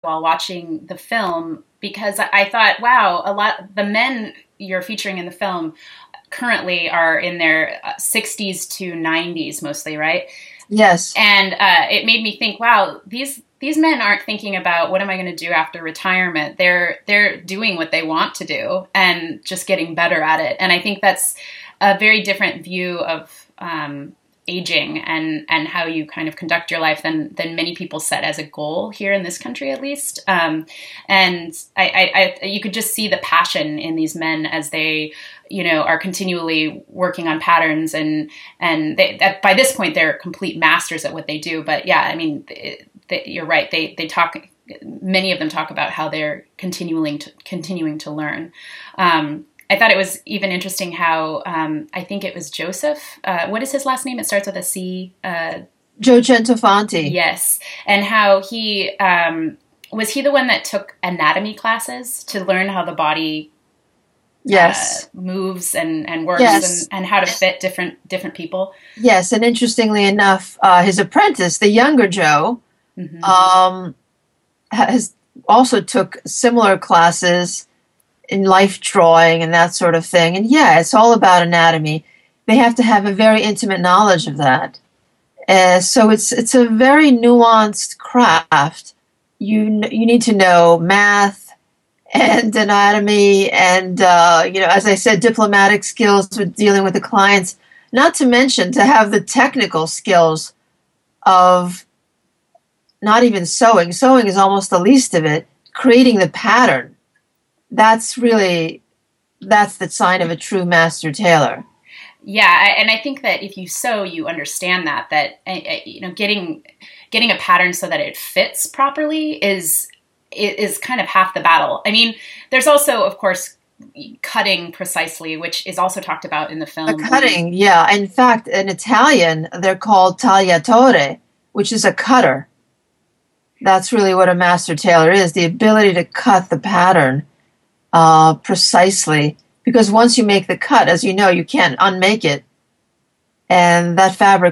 while watching the film because I thought, wow, a lot the men you're featuring in the film currently are in their 60s uh, to 90s mostly, right? Yes. And uh, it made me think, wow, these these men aren't thinking about what am I going to do after retirement. They're they're doing what they want to do and just getting better at it. And I think that's a very different view of um, aging and and how you kind of conduct your life than than many people set as a goal here in this country at least. Um, and I, I, I, you could just see the passion in these men as they you know are continually working on patterns and and they, at, by this point they're complete masters at what they do. But yeah I mean you're right. They they talk many of them talk about how they're continuing to continuing to learn. Um, I thought it was even interesting how um, I think it was Joseph. Uh, what is his last name? It starts with a C. Uh, Joe Centofanti. Yes, and how he um, was he the one that took anatomy classes to learn how the body yes uh, moves and and works yes. and, and how to fit different different people yes and interestingly enough uh, his apprentice the younger joe mm-hmm. um, has also took similar classes in life drawing and that sort of thing. And yeah, it's all about anatomy. They have to have a very intimate knowledge of that. Uh, so it's it's a very nuanced craft. You you need to know math and anatomy and uh, you know, as I said, diplomatic skills with dealing with the clients. Not to mention to have the technical skills of not even sewing. Sewing is almost the least of it. Creating the pattern that's really that's the sign of a true master tailor. Yeah, and I think that if you sew, you understand that that eh, eh, you know getting getting a pattern so that it fits properly is is kind of half the battle. I mean, there's also, of course, cutting precisely, which is also talked about in the film. The cutting, yeah. In fact, in Italian, they're called tagliatore, which is a cutter. That's really what a master tailor is the ability to cut the pattern uh, precisely. Because once you make the cut, as you know, you can't unmake it, and that fabric